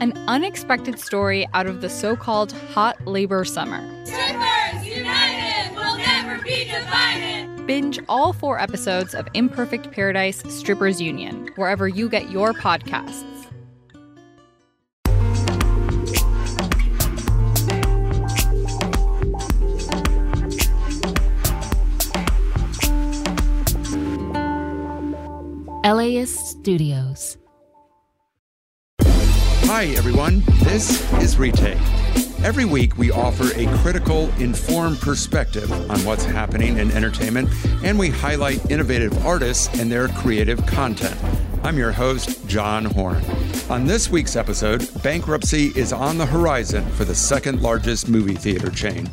an unexpected story out of the so called hot labor summer. Strippers united will never be divided. Binge all four episodes of Imperfect Paradise Strippers Union, wherever you get your podcasts. LAist Studios. Hi, everyone. This is Retake. Every week, we offer a critical, informed perspective on what's happening in entertainment, and we highlight innovative artists and their creative content. I'm your host, John Horn. On this week's episode, bankruptcy is on the horizon for the second largest movie theater chain.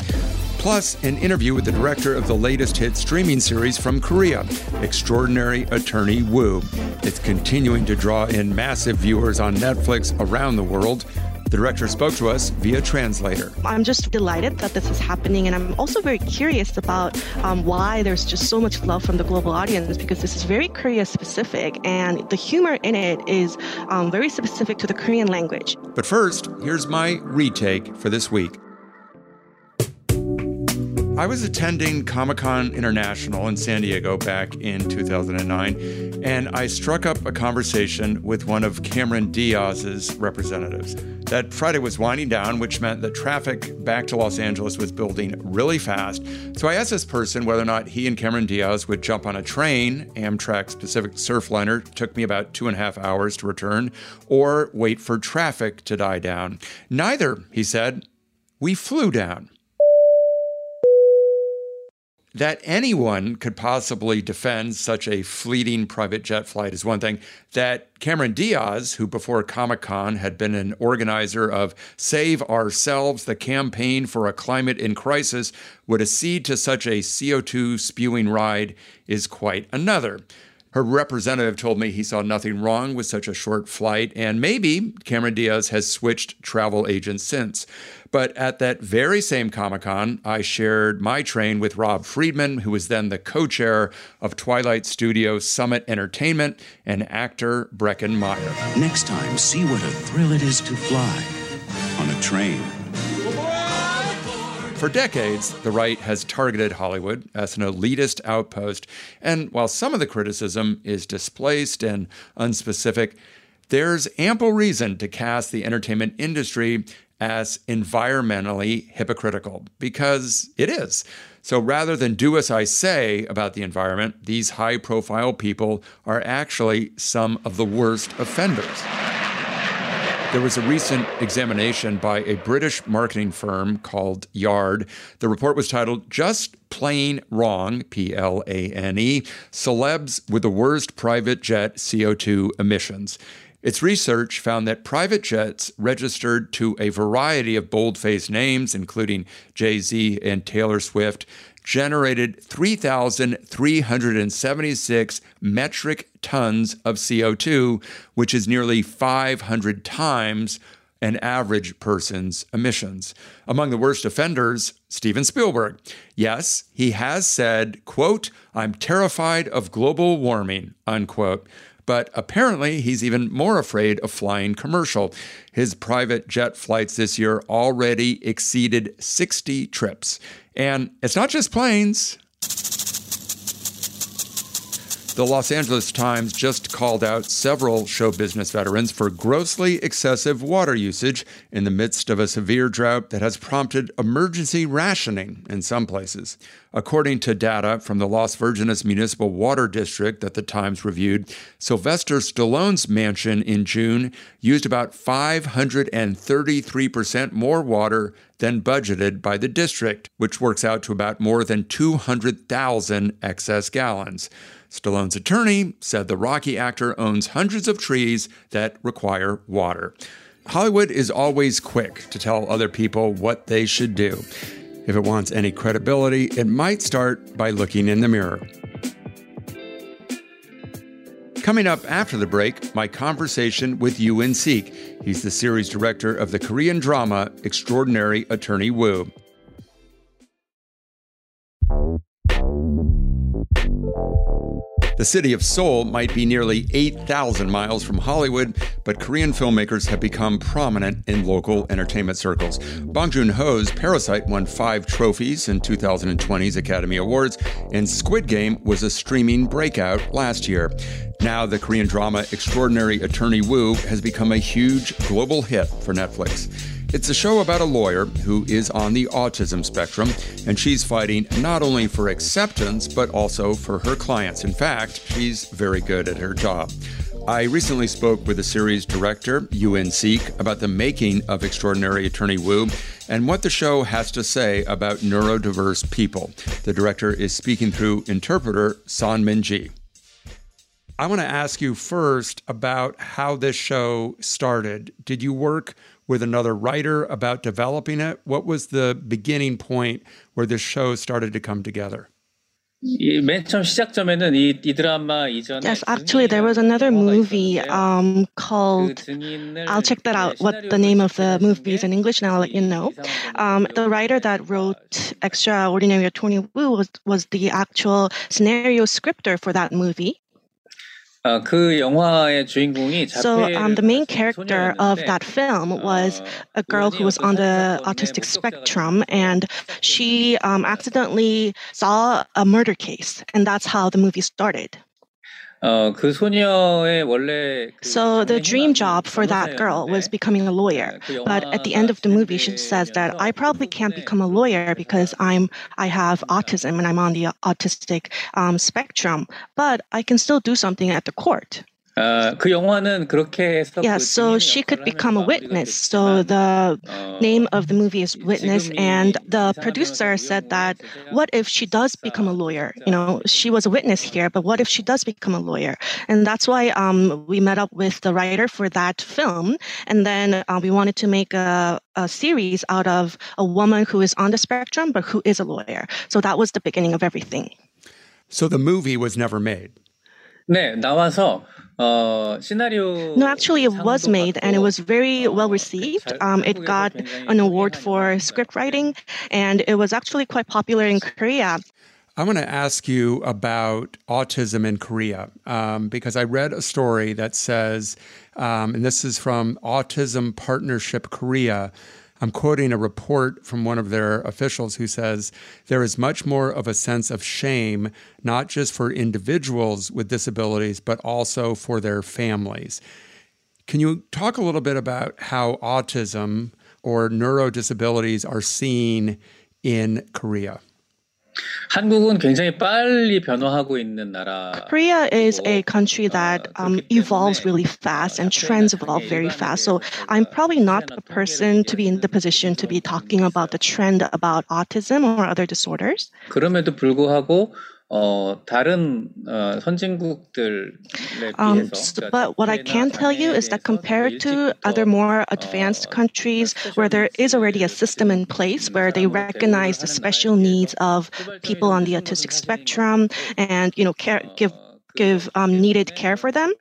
Plus, an interview with the director of the latest hit streaming series from Korea, Extraordinary Attorney Woo. It's continuing to draw in massive viewers on Netflix around the world. The director spoke to us via translator. I'm just delighted that this is happening, and I'm also very curious about um, why there's just so much love from the global audience because this is very Korea specific, and the humor in it is um, very specific to the Korean language. But first, here's my retake for this week. I was attending Comic Con International in San Diego back in 2009, and I struck up a conversation with one of Cameron Diaz's representatives. That Friday was winding down, which meant that traffic back to Los Angeles was building really fast. So I asked this person whether or not he and Cameron Diaz would jump on a train, Amtrak's Pacific Surfliner, took me about two and a half hours to return, or wait for traffic to die down. Neither, he said. We flew down that anyone could possibly defend such a fleeting private jet flight is one thing. That Cameron Diaz, who before Comic Con had been an organizer of Save Ourselves, the campaign for a climate in crisis, would accede to such a CO2 spewing ride is quite another. Her representative told me he saw nothing wrong with such a short flight, and maybe Cameron Diaz has switched travel agents since. But at that very same Comic Con, I shared my train with Rob Friedman, who was then the co chair of Twilight Studio Summit Entertainment, and actor Breckin Meyer. Next time, see what a thrill it is to fly on a train. For decades, the right has targeted Hollywood as an elitist outpost, and while some of the criticism is displaced and unspecific, there's ample reason to cast the entertainment industry as environmentally hypocritical, because it is. So rather than do as I say about the environment, these high profile people are actually some of the worst offenders. There was a recent examination by a British marketing firm called Yard. The report was titled Just Plain Wrong, P L A N E Celebs with the Worst Private Jet CO2 Emissions. Its research found that private jets registered to a variety of bold faced names, including Jay Z and Taylor Swift, generated 3,376 metric tons of CO2, which is nearly 500 times an average person's emissions. Among the worst offenders, Steven Spielberg. Yes, he has said, quote, I'm terrified of global warming, unquote. But apparently, he's even more afraid of flying commercial. His private jet flights this year already exceeded 60 trips. And it's not just planes. The Los Angeles Times just called out several show business veterans for grossly excessive water usage in the midst of a severe drought that has prompted emergency rationing in some places. According to data from the Las Virgenes Municipal Water District that the Times reviewed, Sylvester Stallone's mansion in June used about 533% more water than budgeted by the district, which works out to about more than 200,000 excess gallons. Stallone's attorney said the Rocky actor owns hundreds of trees that require water. Hollywood is always quick to tell other people what they should do. If it wants any credibility, it might start by looking in the mirror. Coming up after the break, my conversation with Yoo Sik. He's the series director of the Korean drama Extraordinary Attorney Woo. The city of Seoul might be nearly 8,000 miles from Hollywood, but Korean filmmakers have become prominent in local entertainment circles. Bong Joon Ho's Parasite won five trophies in 2020's Academy Awards, and Squid Game was a streaming breakout last year. Now, the Korean drama Extraordinary Attorney Woo has become a huge global hit for Netflix. It's a show about a lawyer who is on the autism spectrum, and she's fighting not only for acceptance, but also for her clients. In fact, she's very good at her job. I recently spoke with the series director, Yu In Sik, about the making of Extraordinary Attorney Woo and what the show has to say about neurodiverse people. The director is speaking through interpreter San Min Ji. I want to ask you first about how this show started. Did you work with another writer about developing it? What was the beginning point where this show started to come together? Yes, actually, there was another movie um, called. I'll check that out. What the name of the movie is in English, and I'll let you know. Um, the writer that wrote Extraordinary Attorney Woo was was the actual scenario scripter for that movie. So um, the main character of that film was a girl who was on the autistic spectrum, and she um, accidentally saw a murder case, and that's how the movie started. So the dream job for that girl was becoming a lawyer. But at the end of the movie, she says that I probably can't become a lawyer because I'm I have autism and I'm on the autistic um, spectrum. But I can still do something at the court. Uh, yeah, so she could become a witness. So the name of the movie is Witness, and the producer said that what if she does become a lawyer? You know, she was a witness here, but what if she does become a lawyer? And that's why um, we met up with the writer for that film, and then uh, we wanted to make a, a series out of a woman who is on the spectrum but who is a lawyer. So that was the beginning of everything. So the movie was never made. 네 나와서 어, 시나리오 No, actually, it was 상도 made and it 받고, was very 어, well received. 잘- Um, it 한국에서 got 굉장히 an award for 흥행하는 script writing, and it was actually quite popular in Korea. I want to ask you about autism in Korea um, because I read a story that says, um, and this is from Autism Partnership Korea. I'm quoting a report from one of their officials who says there is much more of a sense of shame, not just for individuals with disabilities, but also for their families. Can you talk a little bit about how autism or neurodisabilities are seen in Korea? 한국은 굉장히 빨리 변화하고 있는 나라. Korea is a country that um, evolves really fast and trends evolve very fast. So I'm probably not a person to be in the position to be talking about the trend about autism or other disorders. 그럼에도 불구하고 어, 다른 어, 선진국들에 Um, 비해서 s- 그러니까 but what I 터키나 can tell you 자메에 is that 비해서 compared 더 to 일찍부터, other more 어, advanced countries where there is already a system in place where they recognize the special needs of people on the autistic spectrum and you know care, give give um, needed care for them.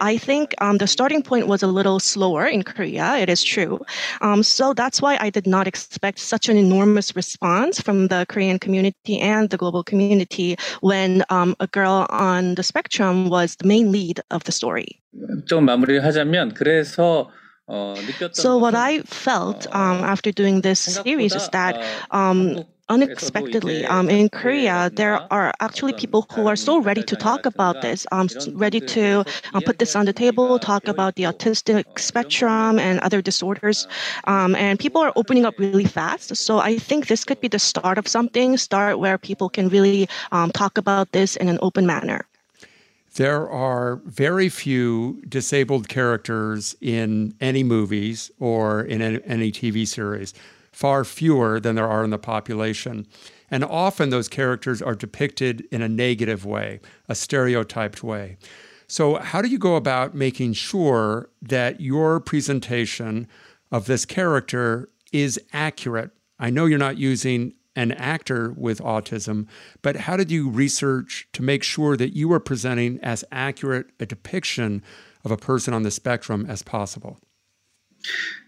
I think um, the starting point was a little slower in Korea. It is true. Um, so that's why I did not expect such an enormous response from the Korean community and the global community when um, a girl on the spectrum was the main lead of the story. 좀 마무리를 하자면 그래서 어, 느꼈던 So what 것은, I felt um, after doing this series is that um, unexpectedly um, in Korea there are actually people who are so ready to talk about this, um, ready to uh, put this on the table, talk about the autistic spectrum and other disorders, um, and people are opening up really fast. So I think this could be the start of something, start where people can really um, talk about this in an open manner. There are very few disabled characters in any movies or in any, any TV series, far fewer than there are in the population. And often those characters are depicted in a negative way, a stereotyped way. So, how do you go about making sure that your presentation of this character is accurate? I know you're not using an actor with autism, but how did you research to make sure that you were presenting as accurate a depiction of a person on the spectrum as possible?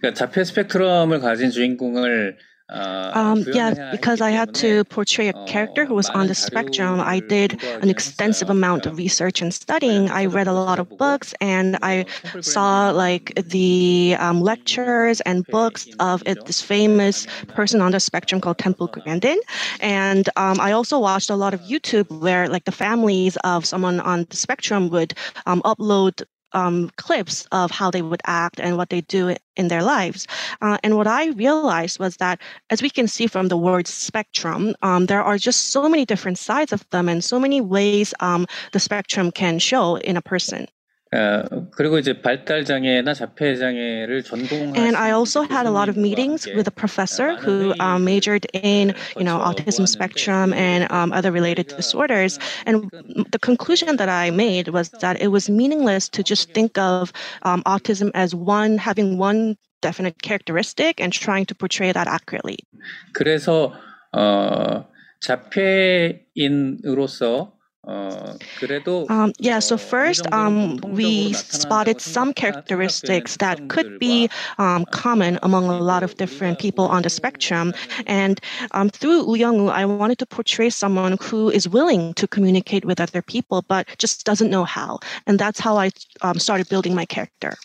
그러니까 자폐 스펙트럼을 가진 주인공을 Um, yeah, because I had to portray a character who was on the spectrum. I did an extensive amount of research and studying. I read a lot of books and I saw like the um, lectures and books of it, this famous person on the spectrum called Temple Grandin. And um, I also watched a lot of YouTube where like the families of someone on the spectrum would um, upload um, clips of how they would act and what they do in their lives. Uh, and what I realized was that, as we can see from the word spectrum, um, there are just so many different sides of them and so many ways um, the spectrum can show in a person. 그리고 이제 발달 장애나 자폐 장애를 And I also had a lot of meetings with a professor who um, majored in, you know, autism spectrum and um, other related disorders. And the conclusion that I made was that it was meaningless to just think of um, autism as one having one definite characteristic and trying to portray that accurately. 그래서 어, 자폐인으로서 um, yeah, so first, um, we spotted some characteristics that could be um, common among a lot of different people on the spectrum. And um, through Young I wanted to portray someone who is willing to communicate with other people, but just doesn't know how. And that's how I um, started building my character.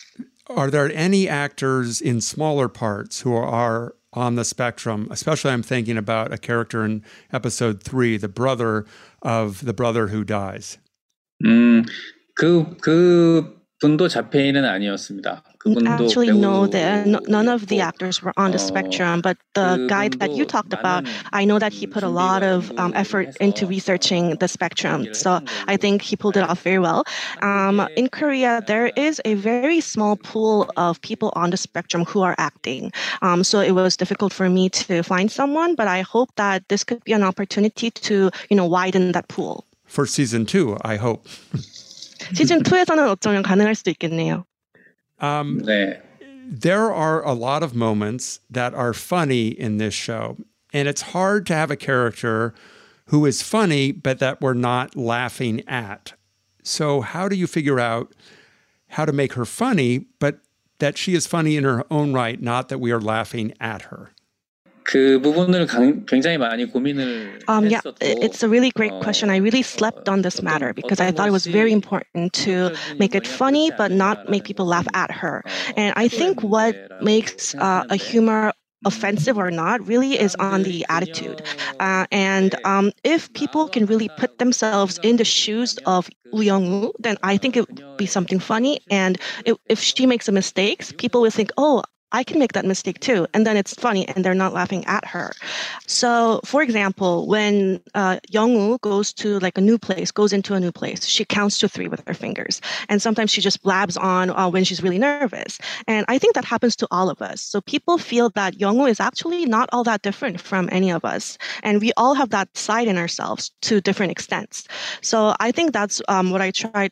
Are there any actors in smaller parts who are on the spectrum. Especially, I'm thinking about a character in episode three, the brother of the brother who dies. Mm, 그, 분도 자폐인은 아니었습니다. Actually, no, the, none of the actors were on the spectrum, but the guy that you talked about, I know that he put a lot of um, effort into researching the spectrum. So I think he pulled it off very well. Um, in Korea, there is a very small pool of people on the spectrum who are acting. Um, so it was difficult for me to find someone, but I hope that this could be an opportunity to, you know, widen that pool. For season two, I hope. 시즌 2에서는 어쩌면 가능할 수도 있겠네요. Um, 네. There are a lot of moments that are funny in this show, and it's hard to have a character who is funny but that we're not laughing at. So, how do you figure out how to make her funny, but that she is funny in her own right, not that we are laughing at her? 그 부분을 굉장히 많이 고민을 um, Yeah, it's a really great question. I really slept on this matter because I thought it was very important to make it funny but not make people laugh at her. And I think what makes uh, a humor offensive or not really is on the attitude. Uh, and um, if people can really put themselves in the shoes of Woo then I think it would be something funny. And it, if she makes a mistake, people will think, oh, I can make that mistake too. And then it's funny and they're not laughing at her. So, for example, when uh, goes to like a new place, goes into a new place, she counts to three with her fingers. And sometimes she just blabs on uh, when she's really nervous. And I think that happens to all of us. So people feel that Youngwoo is actually not all that different from any of us. And we all have that side in ourselves to different extents. So I think that's um, what I tried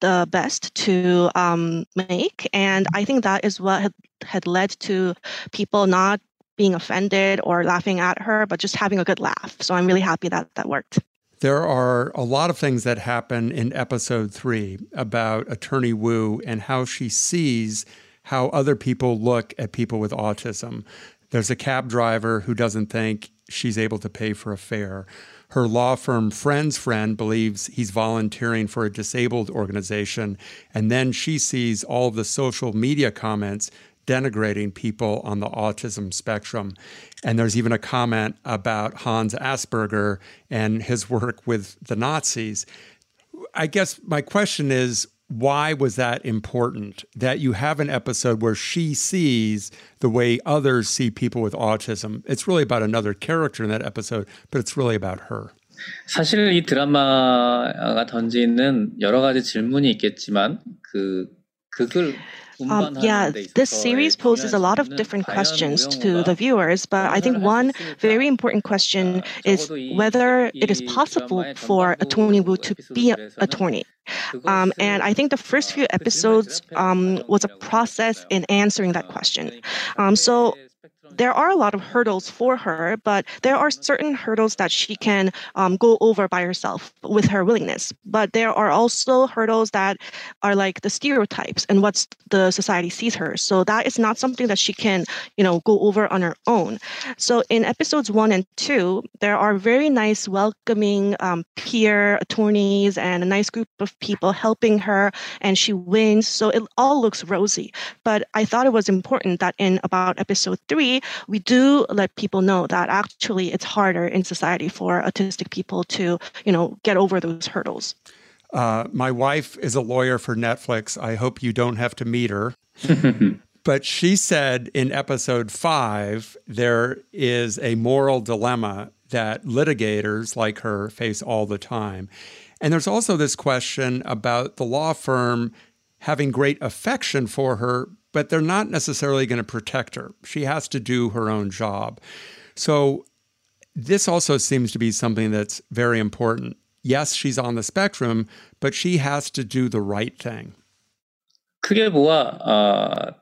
the best to um, make. And I think that is what had, had led to people not being offended or laughing at her, but just having a good laugh. So I'm really happy that that worked. There are a lot of things that happen in episode three about Attorney Woo and how she sees how other people look at people with autism. There's a cab driver who doesn't think she's able to pay for a fare. Her law firm friend's friend believes he's volunteering for a disabled organization. And then she sees all the social media comments denigrating people on the autism spectrum. And there's even a comment about Hans Asperger and his work with the Nazis. I guess my question is why was that important that you have an episode where she sees the way others see people with autism? It's really about another character in that episode, but it's really about her. 사실 이 드라마가 던지는 여러 가지 질문이 있겠지만 그 그걸 um, yeah, this series poses a lot of different questions to the viewers, but I think one very important question is whether it is possible for Attorney Woo to be an attorney. Um, and I think the first few episodes um, was a process in answering that question. Um, so there are a lot of hurdles for her, but there are certain hurdles that she can um, go over by herself with her willingness. But there are also hurdles that are like the stereotypes and what the society sees her. So that is not something that she can, you know, go over on her own. So in episodes one and two, there are very nice, welcoming um, peer attorneys and a nice group of people helping her, and she wins. So it all looks rosy. But I thought it was important that in about episode three, we do let people know that actually it's harder in society for autistic people to, you know, get over those hurdles. Uh, my wife is a lawyer for Netflix. I hope you don't have to meet her. but she said in episode five, there is a moral dilemma that litigators like her face all the time. And there's also this question about the law firm having great affection for her, but they're not necessarily going to protect her. She has to do her own job. So, this also seems to be something that's very important. Yes, she's on the spectrum, but she has to do the right thing. 크게 보아 어,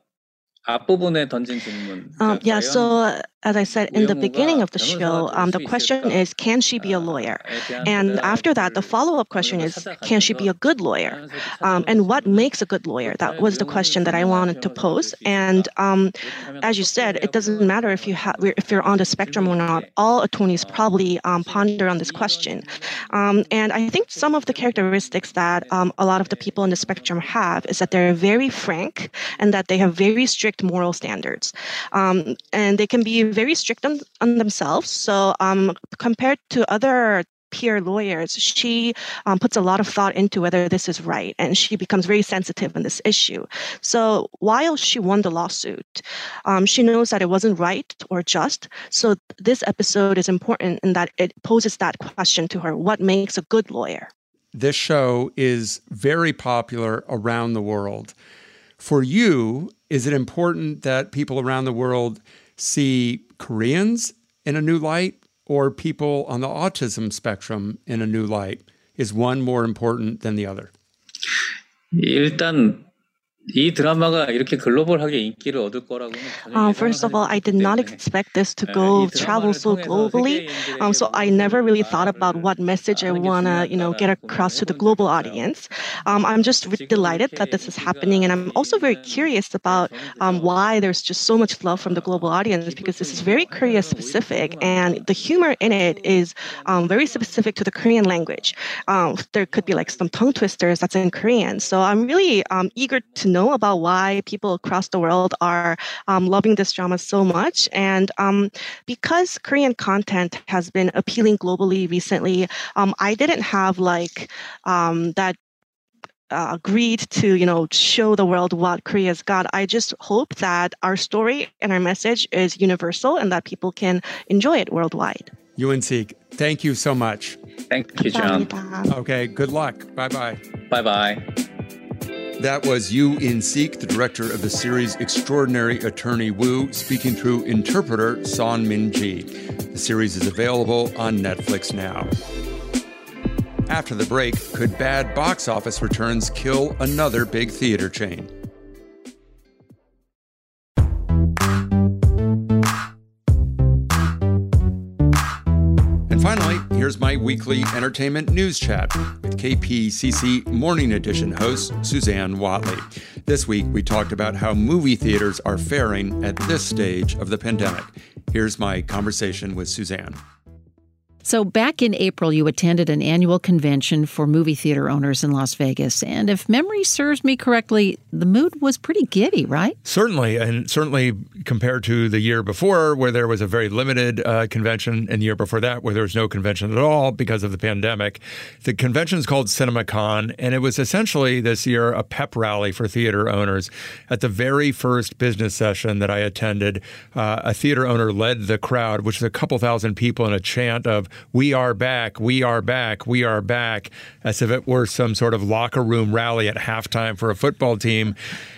앞부분에 던진 질문. Um, yeah, so uh, as I said in the beginning of the show, um, the question is, can she be a lawyer? And after that, the follow up question is, can she be a good lawyer? Um, and what makes a good lawyer? That was the question that I wanted to pose. And um, as you said, it doesn't matter if you have if you're on the spectrum or not. All attorneys probably um, ponder on this question. Um, and I think some of the characteristics that um, a lot of the people in the spectrum have is that they're very frank and that they have very strict moral standards. and they can be very strict on, on themselves. So um, compared to other peer lawyers, she um, puts a lot of thought into whether this is right, and she becomes very sensitive on this issue. So while she won the lawsuit, um, she knows that it wasn't right or just. So this episode is important in that it poses that question to her: What makes a good lawyer? This show is very popular around the world. For you, is it important that people around the world see Koreans in a new light or people on the autism spectrum in a new light? Is one more important than the other? 일단 이 드라마가 이렇게 글로벌하게 인기를 얻을 거라고는 uh, First of all, I did not expect this to go travel so globally. Um, so I never really thought about what message I wanna, you know, get across to the global audience. Um, I'm just delighted that this is happening, and I'm also very curious about um, why there's just so much love from the global audience because this is very Korea specific, and the humor in it is um, very specific to the Korean language. Um, there could be like some tongue twisters that's in Korean, so I'm really um, eager to know about why people across the world are um, loving this drama so much. And um, because Korean content has been appealing globally recently, um, I didn't have like um, that uh, agreed to you know show the world what korea's got i just hope that our story and our message is universal and that people can enjoy it worldwide Yu In Sik, thank you so much. Thank you, John. Okay, good luck. Bye bye. Bye bye. That was Yu In Sik, the director of the series Extraordinary Attorney Woo, speaking through interpreter Son Min Ji. The series is available on Netflix now. After the break, could bad box office returns kill another big theater chain? Weekly entertainment news chat with KPCC Morning Edition host Susanne Whatley. This week, we talked about how movie theaters are faring at this stage of the pandemic. Here's my conversation with Suzanne. So, back in April, you attended an annual convention for movie theater owners in Las Vegas. And if memory serves me correctly, the mood was pretty giddy, right? Certainly. And certainly compared to the year before, where there was a very limited uh, convention, and the year before that, where there was no convention at all because of the pandemic. The convention is called CinemaCon, and it was essentially this year a pep rally for theater owners. At the very first business session that I attended, uh, a theater owner led the crowd, which was a couple thousand people in a chant of, we are back, we are back, we are back, as if it were some sort of locker room rally at halftime for a football team.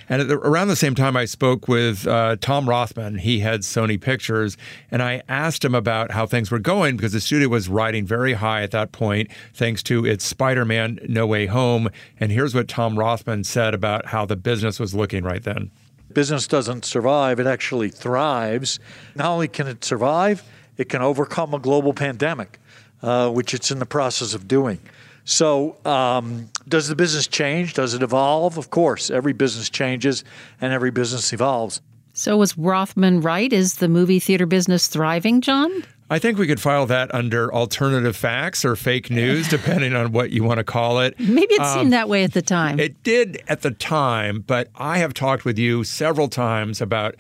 And the, around the same time, I spoke with uh, Tom Rothman. He had Sony Pictures, and I asked him about how things were going because the studio was riding very high at that point, thanks to its Spider Man No Way Home. And here's what Tom Rothman said about how the business was looking right then. Business doesn't survive, it actually thrives. Not only can it survive, it can overcome a global pandemic, uh, which it's in the process of doing. So, um, does the business change? Does it evolve? Of course, every business changes and every business evolves. So, was Rothman right? Is the movie theater business thriving, John? I think we could file that under alternative facts or fake news, depending on what you want to call it. Maybe it seemed um, that way at the time. It did at the time, but I have talked with you several times about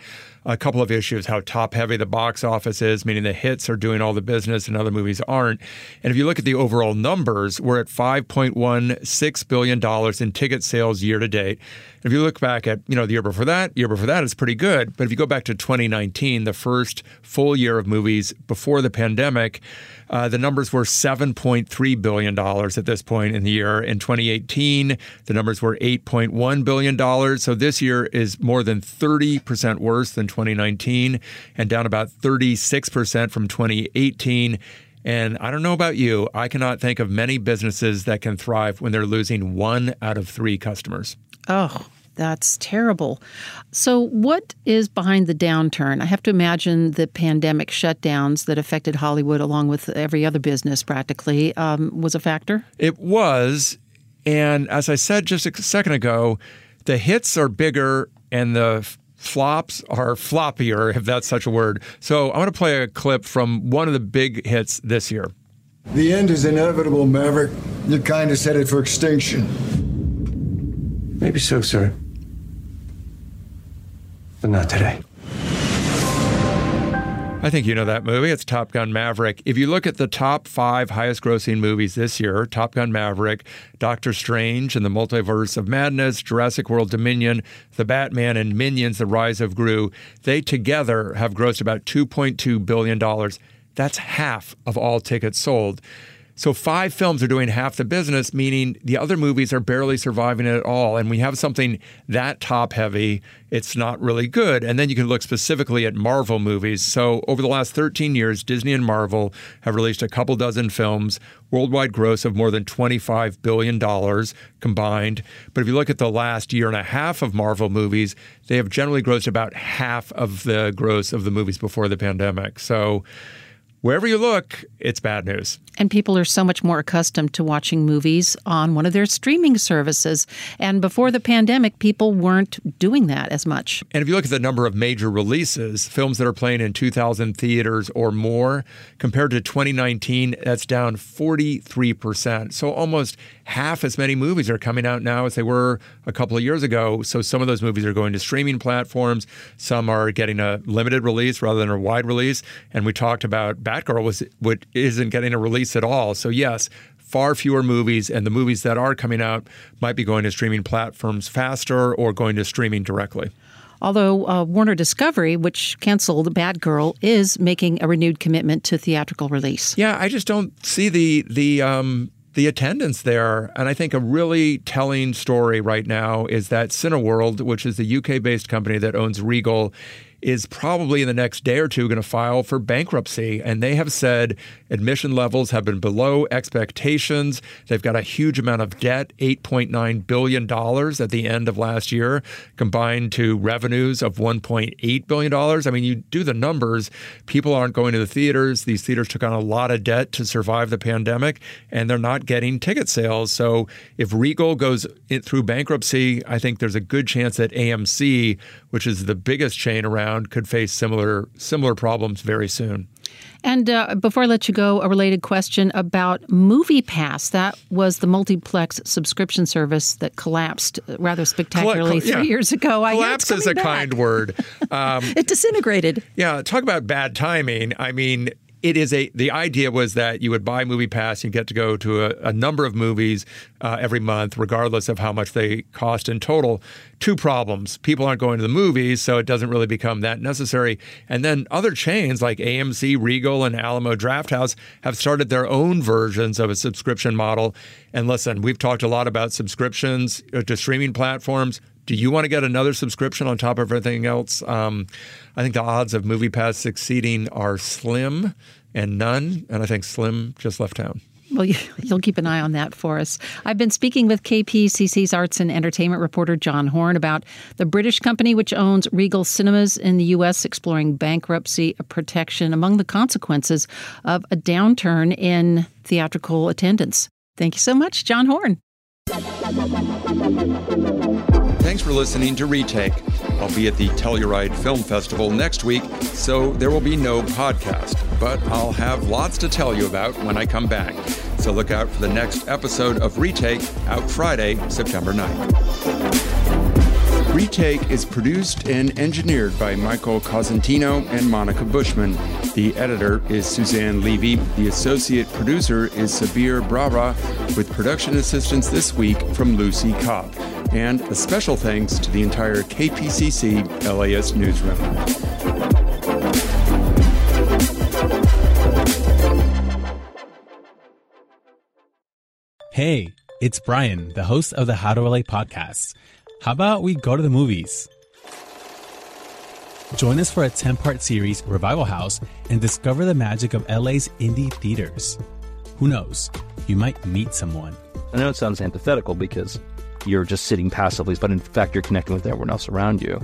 a couple of issues how top heavy the box office is, meaning the hits are doing all the business and other movies aren't. And if you look at the overall numbers, we're at $5.16 billion in ticket sales year to date. If you look back at, you know, the year before that, year before that is pretty good. But if you go back to 2019, the first full year of movies before the pandemic, uh, the numbers were $7.3 billion at this point in the year. In 2018, the numbers were $8.1 billion. So this year is more than 30% worse than 2019 and down about 36% from 2018. And I don't know about you, I cannot think of many businesses that can thrive when they're losing one out of three customers. Oh, that's terrible. So, what is behind the downturn? I have to imagine the pandemic shutdowns that affected Hollywood, along with every other business practically, um, was a factor. It was. And as I said just a second ago, the hits are bigger and the flops are floppier, if that's such a word. So, I want to play a clip from one of the big hits this year. The end is inevitable, Maverick. Your kind is headed for extinction. Maybe so, sir but not today. I think you know that movie. It's Top Gun Maverick. If you look at the top five highest grossing movies this year Top Gun Maverick, Doctor Strange and the Multiverse of Madness, Jurassic World Dominion, The Batman, and Minions The Rise of Gru they together have grossed about $2.2 billion. That's half of all tickets sold. So five films are doing half the business, meaning the other movies are barely surviving at all. And we have something that top heavy, it's not really good. And then you can look specifically at Marvel movies. So over the last 13 years, Disney and Marvel have released a couple dozen films, worldwide gross of more than $25 billion combined. But if you look at the last year and a half of Marvel movies, they have generally grossed about half of the gross of the movies before the pandemic. So wherever you look, it's bad news. And people are so much more accustomed to watching movies on one of their streaming services. And before the pandemic, people weren't doing that as much. And if you look at the number of major releases, films that are playing in 2,000 theaters or more, compared to 2019, that's down 43%. So almost half as many movies are coming out now as they were a couple of years ago. So some of those movies are going to streaming platforms, some are getting a limited release rather than a wide release. And we talked about Batgirl was what isn't getting a release at all. So yes, far fewer movies, and the movies that are coming out might be going to streaming platforms faster or going to streaming directly. Although uh, Warner Discovery, which canceled Batgirl, is making a renewed commitment to theatrical release. Yeah, I just don't see the the um, the attendance there. And I think a really telling story right now is that Cineworld, which is the UK based company that owns Regal, is probably in the next day or two going to file for bankruptcy. And they have said admission levels have been below expectations. They've got a huge amount of debt, $8.9 billion at the end of last year, combined to revenues of $1.8 billion. I mean, you do the numbers, people aren't going to the theaters. These theaters took on a lot of debt to survive the pandemic, and they're not getting ticket sales. So if Regal goes through bankruptcy, I think there's a good chance that AMC, which is the biggest chain around, around could face similar similar problems very soon. And uh, before I let you go, a related question about MoviePass. That was the multiplex subscription service that collapsed rather spectacularly three years ago. Collapse is a back. kind word. Um, it disintegrated. Yeah, talk about bad timing. I mean, it is a the idea was that you would buy MoviePass and get to go to a, a number of movies uh, every month regardless of how much they cost in total. Two problems. People aren't going to the movies so it doesn't really become that necessary. And then other chains like amc regal and alamo drafthouse have started their own versions of a subscription model. And listen we've talked a lot about subscriptions uh, to streaming platforms do you want to get another subscription on top of everything else? Um, I think the odds of MoviePass succeeding are slim and none, and I think Slim just left town. Well, you, will keep an eye on that for us. I've been speaking with KPCC's arts and entertainment reporter John Horn about the British company which owns Regal Cinemas in the U.S., exploring bankruptcy protection among the consequences of a downturn in theatrical attendance. Thank you so much, John Horn. Thanks for listening to Retake. I'll be at the Telluride Film Festival next week, so there will be no podcast, but I'll have lots to tell you about when I come back. So look out for the next episode of Retake out Friday, September 9th. Retake is produced and engineered by Michael Cosentino and Monica Bushman. The editor is Suzanne Levy. The associate producer is Sabir Brara, with production assistance this week from Lucy Kopp. And a special thanks to the entire KPCC LAist newsroom. Hey, it's Brian, the host of the How to LA podcast. How about we go to the movies? Join us for a 10 part series, Revival House, and discover the magic of LA's indie theaters. Who knows? You might meet someone. I know it sounds antithetical because you're just sitting passively, but in fact, you're connecting with everyone else around you.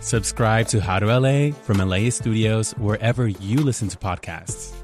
Subscribe to How to LA from LAist Studios wherever you listen to podcasts.